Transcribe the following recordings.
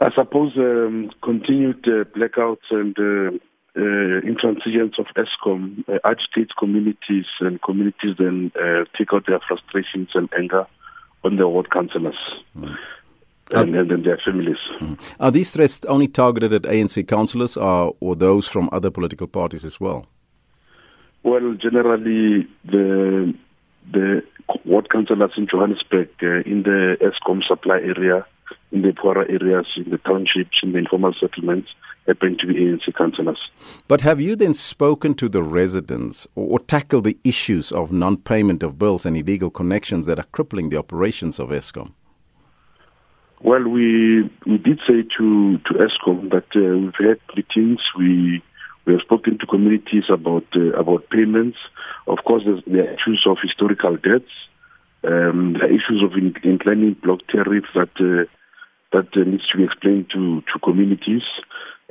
I suppose um, continued uh, blackouts and uh, uh, intransigence of Eskom uh, agitates communities, and communities then uh, take out their frustrations and anger on the ward councillors. Mm. And, and, and, their families. Mm. Are these threats only targeted at ANC councillors or, or those from other political parties as well? Well, generally, the the ward councillors in Johannesburg, uh, in the Eskom supply area, in the poorer areas, in the townships, in the informal settlements, happen to be ANC councillors. But have you then spoken to the residents or, or tackled the issues of non payment of bills and illegal connections that are crippling the operations of Eskom? Well, we we did say to to Eskom that uh, we've had meetings. We we have spoken to communities about uh, about payments. Of course, there are issues of historical debts. Um, issues of in, inclining block tariffs that uh, that uh, needs to be explained to to communities.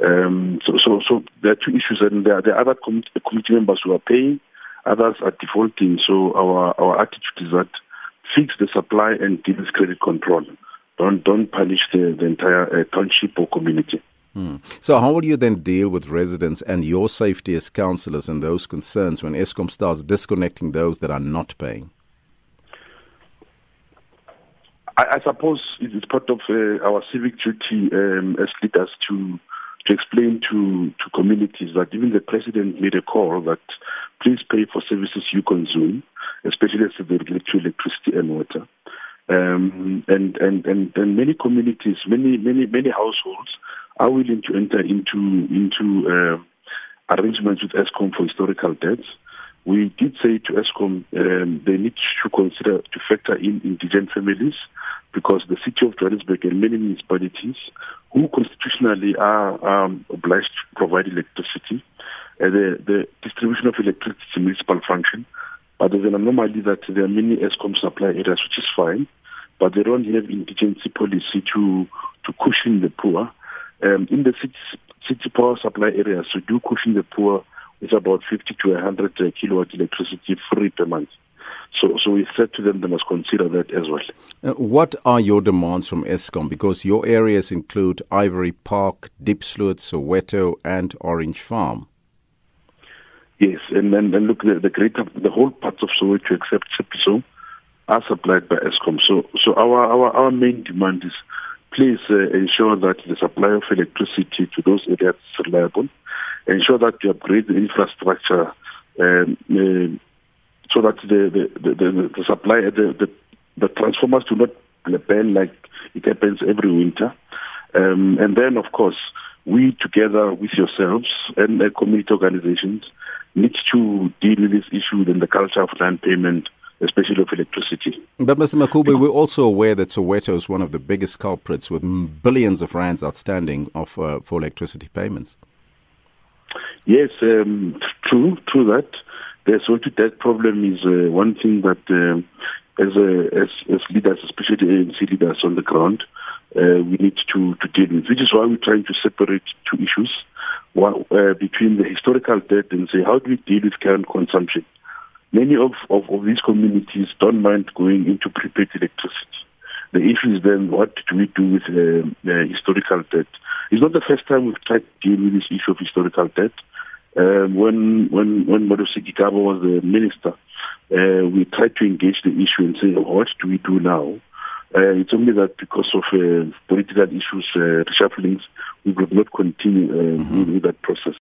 Um, so, so, so there are two issues, and there are, there are other committee, committee members who are paying, others are defaulting. So our our attitude is that fix the supply and deal with credit control. Don't don't punish the, the entire uh, township or community. Hmm. So, how will you then deal with residents and your safety as councillors and those concerns when Eskom starts disconnecting those that are not paying? I, I suppose it is part of uh, our civic duty um, as leaders to to explain to, to communities that even the president made a call that please pay for services you consume, especially as they relate to electricity and water. Um, and, and, and, and many communities, many, many, many households are willing to enter into, into uh, arrangements with Eskom for historical debts. We did say to Eskom um, they need to consider to factor in indigent families because the city of Johannesburg and many municipalities who constitutionally are um, obliged to provide electricity, uh, the, the distribution of electricity is a municipal function, but there's an anomaly that there are many Eskom supply areas, which is fine, but they don't have indigency policy to, to cushion the poor. Um, in the city, city power supply areas, we do cushion the poor with about 50 to 100 uh, kilowatt electricity free per month. So, so we said to them they must consider that as well. Uh, what are your demands from Eskom? Because your areas include Ivory Park, Diepsloot, Soweto, and Orange Farm. Yes, and then and look, the, the greater, the whole parts of Soweto except Sipiso are supplied by Eskom. So, so our, our, our main demand is please uh, ensure that the supply of electricity to those areas is reliable. Ensure that you upgrade the infrastructure um, uh, so that the the, the, the, the supply the, the the transformers do not burn like it happens every winter. Um, and then, of course, we together with yourselves and the community organizations need to deal with this issue in the culture of land payment, especially of electricity. But, Mr. Makube, we're also aware that Soweto is one of the biggest culprits with billions of rands outstanding of, uh, for electricity payments. Yes, um, true, true that. The safety debt problem is uh, one thing that, uh, as, uh, as as leaders, especially ANC leaders on the ground, uh, we need to to deal with. Which is why we're trying to separate two issues, one, uh, between the historical debt and say how do we deal with current consumption. Many of, of, of these communities don't mind going into prepaid electricity. The issue is then what do we do with uh, historical debt? It's not the first time we've tried to deal with this issue of historical debt. Um, when when when Malusi Gigaba was the minister, uh, we tried to engage the issue and say, what do we do now? Uh, it's only that because of uh, political issues, uh, reshufflings, we could not continue uh, mm-hmm. with that process.